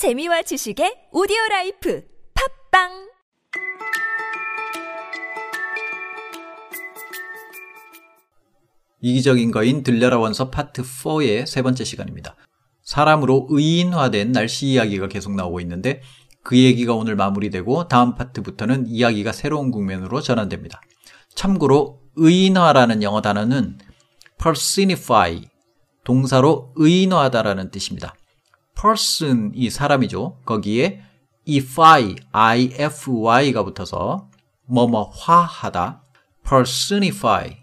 재미와 지식의 오디오 라이프 팟빵 이기적인 거인 들려라 원서 파트 4의 세 번째 시간입니다. 사람으로 의인화된 날씨 이야기가 계속 나오고 있는데 그 얘기가 오늘 마무리되고 다음 파트부터는 이야기가 새로운 국면으로 전환됩니다. 참고로 의인화라는 영어 단어는 personify 동사로 의인화하다라는 뜻입니다. Person이 사람이죠. 거기에 ify, ify가 붙어서 뭐뭐화하다, personify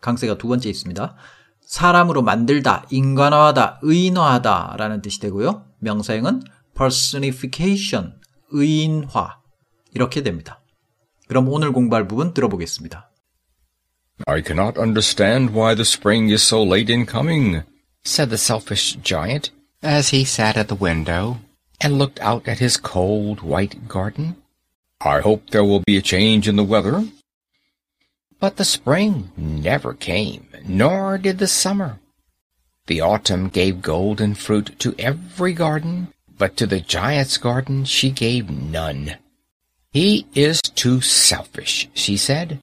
강세가 두 번째 있습니다. 사람으로 만들다, 인간화하다, 의인화하다 라는 뜻이 되고요. 명사형은 personification, 의인화 이렇게 됩니다. 그럼 오늘 공부할 부분 들어보겠습니다. I cannot understand why the spring is so late in coming, said the selfish giant, as he sat at the window and looked out at his cold white garden. I hope there will be a change in the weather. But the spring never came, nor did the summer. The autumn gave golden fruit to every garden, but to the giant's garden she gave none. He is too selfish, she said.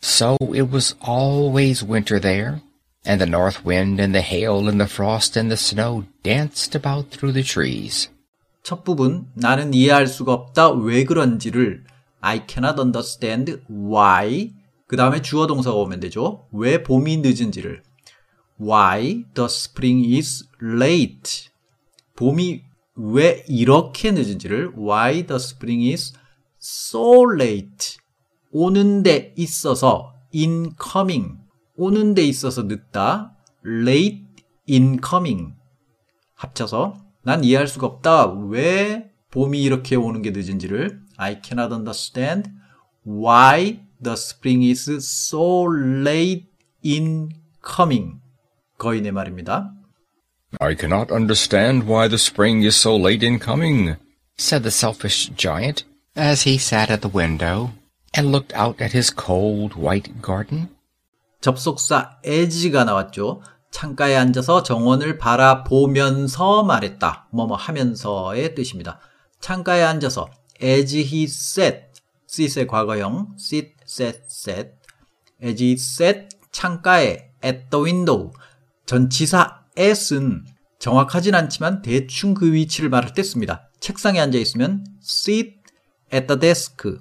So it was always winter there, and the north wind and the hail and the frost and the snow danced about through the trees. 첫 부분 나는 이해할 수가 없다 왜 그런지를 I cannot understand why 그 다음에 주어 동사가 오면 되죠. 왜 봄이 늦은지를 Why the spring is late 봄이 왜 이렇게 늦은지를 Why the spring is so late 오는 데 있어서 in coming 오는 데 있어서 늦다 late in coming 합쳐서 난 이해할 수가 없다. 왜 봄이 이렇게 오는 게 늦은지를 I cannot understand why the spring is so late in coming. 거인의 말입니다. I cannot understand why the spring is so late in coming, said the selfish giant, as he sat at the window and looked out at his cold white garden. 접속사 as가 나왔죠. 창가에 앉아서 정원을 바라보면서 말했다. 뭐뭐 하면서의 뜻입니다. 창가에 앉아서 as he sat, sit의 과거형 sit, sat, sat as he sat 창가에 at the window 전치사 at은 정확하진 않지만 대충 그 위치를 말할 때 씁니다. 책상에 앉아 있으면 sit at the desk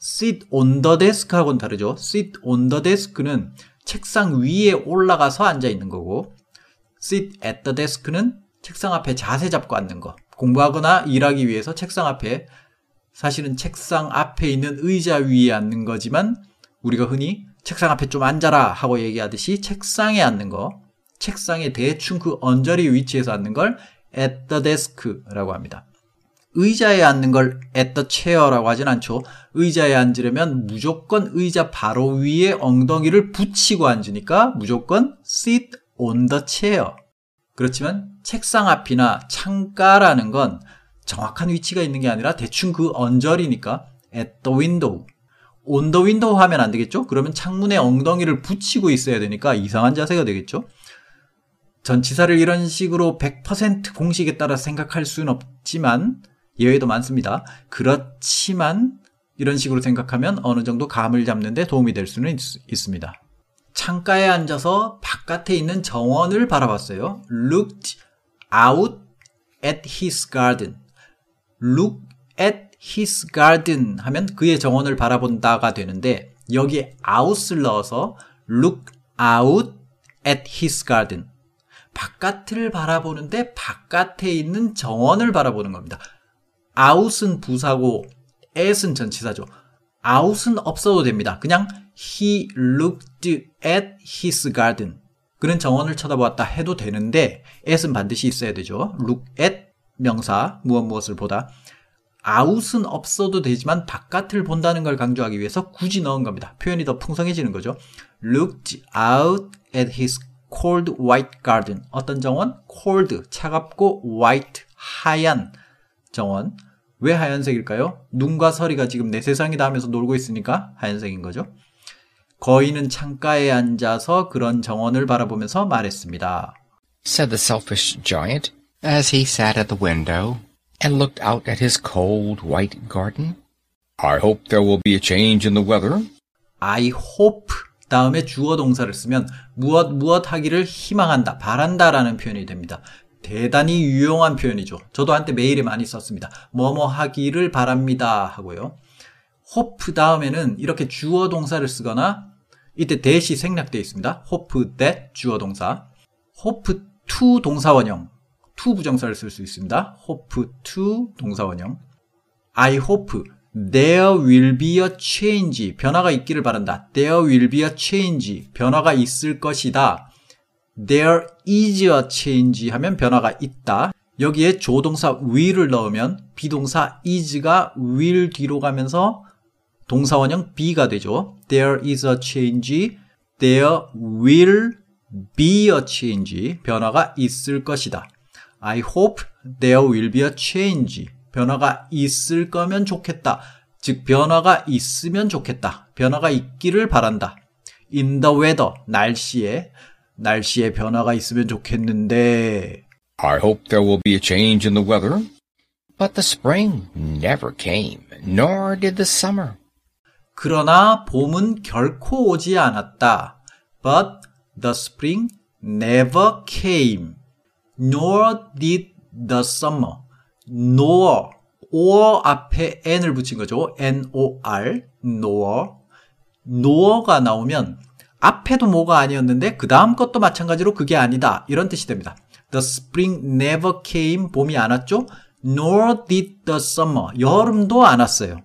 sit on the desk 하고는 다르죠. sit on the desk는 책상 위에 올라가서 앉아 있는 거고 sit at the desk는 책상 앞에 자세 잡고 앉는 거. 공부하거나 일하기 위해서 책상 앞에 사실은 책상 앞에 있는 의자 위에 앉는 거지만 우리가 흔히 책상 앞에 좀 앉아라 하고 얘기하듯이 책상에 앉는 거. 책상에 대충 그 언저리 위치에서 앉는 걸 at the desk라고 합니다. 의자에 앉는 걸 at the chair라고 하진 않죠. 의자에 앉으려면 무조건 의자 바로 위에 엉덩이를 붙이고 앉으니까 무조건 sit on the chair. 그렇지만 책상 앞이나 창가라는 건 정확한 위치가 있는 게 아니라 대충 그 언저리니까 at the window. on the window 하면 안 되겠죠? 그러면 창문에 엉덩이를 붙이고 있어야 되니까 이상한 자세가 되겠죠? 전치사를 이런 식으로 100% 공식에 따라 생각할 수는 없지만 예외도 많습니다. 그렇지만 이런 식으로 생각하면 어느 정도 감을 잡는데 도움이 될 수는 있, 습니다 창가에 앉아서 바깥에 있는 정원을 바라봤어요. looked out at his garden. look at his garden 하면 그의 정원을 바라본다가 되는데 여기에 out을 넣어서 look out at his garden. 바깥을 바라보는데 바깥에 있는 정원을 바라보는 겁니다. Out은 부사고 at은 전치사죠. out은 없어도 됩니다. 그냥 he looked at his garden. 그는 정원을 쳐다보았다 해도 되는데 at은 반드시 있어야 되죠. look at 명사 무엇 무엇을 보다. out은 없어도 되지만 바깥을 본다는 걸 강조하기 위해서 굳이 넣은 겁니다. 표현이 더 풍성해지는 거죠. looked out at his cold white garden. 어떤 정원? cold, 차갑고 white, 하얀 정원. 왜 하얀색일까요? 눈과 서리가 지금 내 세상이다 하면서 놀고 있으니까 하얀색인 거죠. 거인은 창가에 앉아서 그런 정원을 바라보면서 말했습니다. said the selfish giant, as he sat at the window and looked out at his cold white garden. I hope there will be a change in the weather. I hope 다음에 주어 동사를 쓰면 무엇 무엇 하기를 희망한다, 바란다라는 표현이 됩니다. 대단히 유용한 표현이죠. 저도 한때 메일에 많이 썼습니다. 뭐뭐 하기를 바랍니다 하고요. hope 다음에는 이렇게 주어 동사를 쓰거나 이때 that이 생략되어 있습니다. hope that 주어 동사. hope to 동사원형. to 부정사를 쓸 수 있습니다. hope to 동사원형. I hope there will be a change. 변화가 있기를 바란다. there will be a change. 변화가 있을 것이다. There is a change 하면 변화가 있다. 여기에 조동사 will을 넣으면 비동사 is가 will 뒤로 가면서 동사원형 be가 되죠. There is a change. There will be a change. 변화가 있을 것이다. I hope there will be a change. 변화가 있을 거면 좋겠다. 즉 변화가 있으면 좋겠다. 변화가 있기를 바란다. In the weather. 날씨에 날씨에 변화가 있으면 좋겠는데 I hope there will be a change in the weather. But the spring never came, nor did the summer. 그러나 봄은 결코 오지 않았다. But the spring never came, nor did the summer. nor, or 앞에 n을 붙인 거죠. n-o-r, nor. nor가 나오면 앞에도 뭐가 아니었는데 그 다음 것도 마찬가지로 그게 아니다. 이런 뜻이 됩니다. The spring never came, 봄이 안 왔죠? Nor did the summer, 여름도 안 왔어요.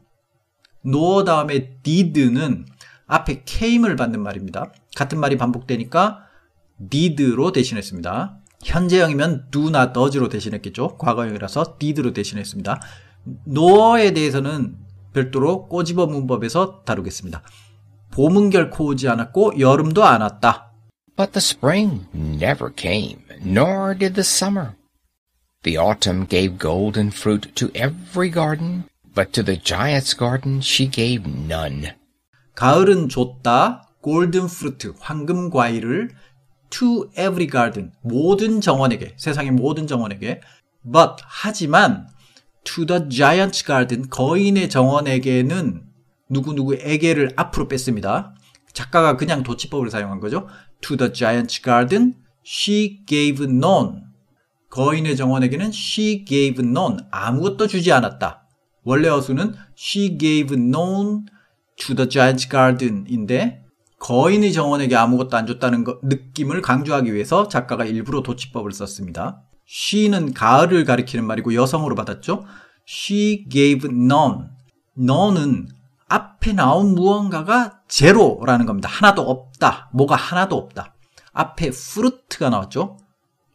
nor 다음에 did는 앞에 came을 받는 말입니다. 같은 말이 반복되니까 did로 대신했습니다. 현재형이면 do나 does로 대신했겠죠. 과거형이라서 did로 대신했습니다. nor에 대해서는 별도로 꼬집어 문법에서 다루겠습니다. 봄은 결코 오지 않았고 여름도 안 왔다. But the spring never came, nor did the summer. The autumn gave golden fruit to every garden, but to the giant's garden she gave none. 가을은 줬다. 골든 프루트, 황금 과일을 to every garden, 모든 정원에게, 세상의 모든 정원에게. But 하지만 to the giant's garden, 거인의 정원에게는 누구누구에게를 앞으로 뺐습니다. 작가가 그냥 도치법을 사용한 거죠. To the giant's garden, she gave none. 거인의 정원에게는 she gave none. 아무것도 주지 않았다. 원래 어수는 she gave none to the giant's garden인데 거인의 정원에게 아무것도 안 줬다는 거, 느낌을 강조하기 위해서 작가가 일부러 도치법을 썼습니다. she는 가을을 가리키는 말이고 여성으로 받았죠. she gave none. none은 앞에 나온 무언가가 제로라는 겁니다. 하나도 없다. 뭐가 하나도 없다. 앞에 fruit가 나왔죠.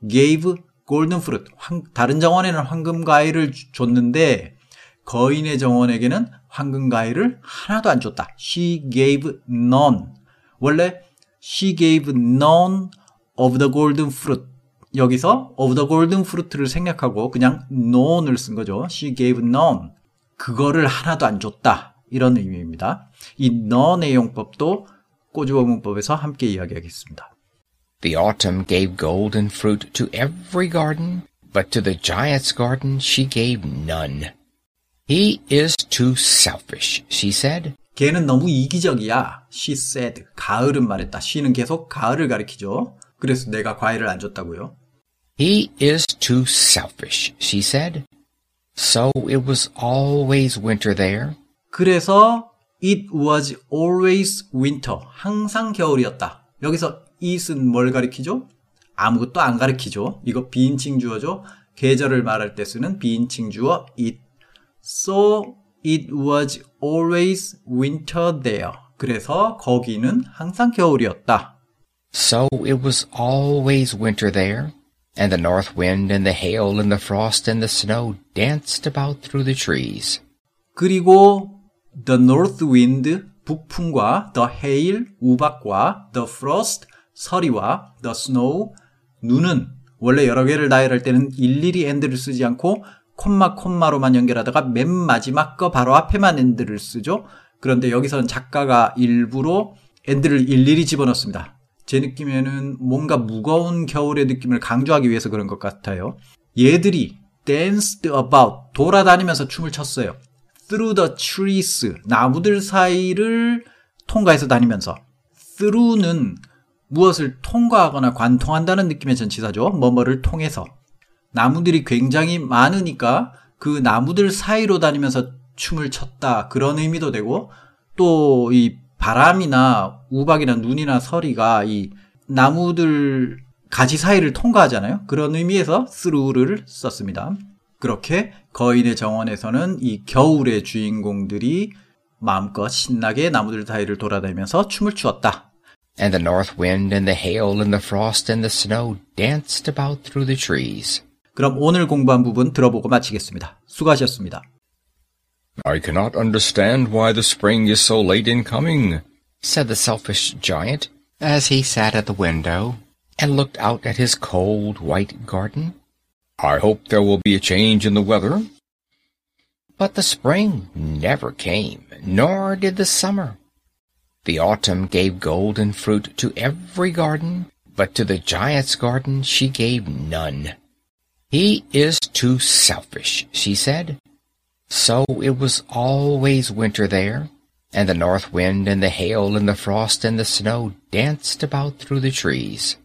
gave golden fruit. 황, 다른 정원에는 황금 과일을 줬는데 거인의 정원에게는 황금 과일을 하나도 안 줬다. She gave none. 원래 she gave none of the golden fruit. 여기서 of the golden fruit를 생략하고 그냥 none을 쓴 거죠. She gave none. 그거를 하나도 안 줬다. 이런 의미입니다. 이 none의 용법도 꼬집어 문법에서 함께 이야기하겠습니다. The autumn gave golden fruit to every garden, but to the giant's garden she gave none. He is too selfish, she said. 걔는 너무 이기적이야. She said. 가을은 말했다. she는 계속 가을을 가리키죠. 그래서 내가 과일을 안 줬다고요. He is too selfish, she said. So it was always winter there. 그래서 it was always winter. 항상 겨울이었다. 여기서 it은 뭘 가리키죠? 아무것도 안 가리키죠. 이거 비인칭 주어죠. 계절을 말할 때 쓰는 비인칭 주어 it. So it was always winter there. 그래서 거기는 항상 겨울이었다. So it was always winter there, and the north wind and the hail and the frost and the snow danced about through the trees. 그리고 the north wind 북풍과 the hail 우박과 the frost 서리와 the snow 눈은 원래 여러 개를 나열할 때는 일일이 and를 쓰지 않고 콤마 콤마로만 연결하다가 맨 마지막 거 바로 앞에만 and를 쓰죠. 그런데 여기서는 작가가 일부러 and를 일일이 집어넣습니다. 제 느낌에는 뭔가 무거운 겨울의 느낌을 강조하기 위해서 그런 것 같아요. 얘들이 danced about 돌아다니면서 춤을 췄어요. Through the trees 나무들 사이를 통과해서 다니면서 through는 무엇을 통과하거나 관통한다는 느낌의 전치사죠. 뭐뭐를 통해서 나무들이 굉장히 많으니까 그 나무들 사이로 다니면서 춤을 췄다 그런 의미도 되고 또 이 바람이나 우박이나 눈이나 서리가 이 나무들 가지 사이를 통과하잖아요. 그런 의미에서 through를 썼습니다. 그렇게 거인의 정원에서는 이 겨울의 주인공들이 마음껏 신나게 나무들 사이를 돌아다니면서 춤을 추었다. And the north wind and the hail and the frost and the snow danced about through the trees. 그럼 오늘 공부한 부분 들어보고 마치겠습니다. 수고하셨습니다. I cannot understand why the spring is so late in coming, said the selfish giant, as he sat at the window and looked out at his cold white garden. I hope there will be a change in the weather. But the spring never came, nor did the summer. The autumn gave golden fruit to every garden, but to the giant's garden she gave none. He is too selfish, she said. So it was always winter there, and the north wind and the hail and the frost and the snow danced about through the trees.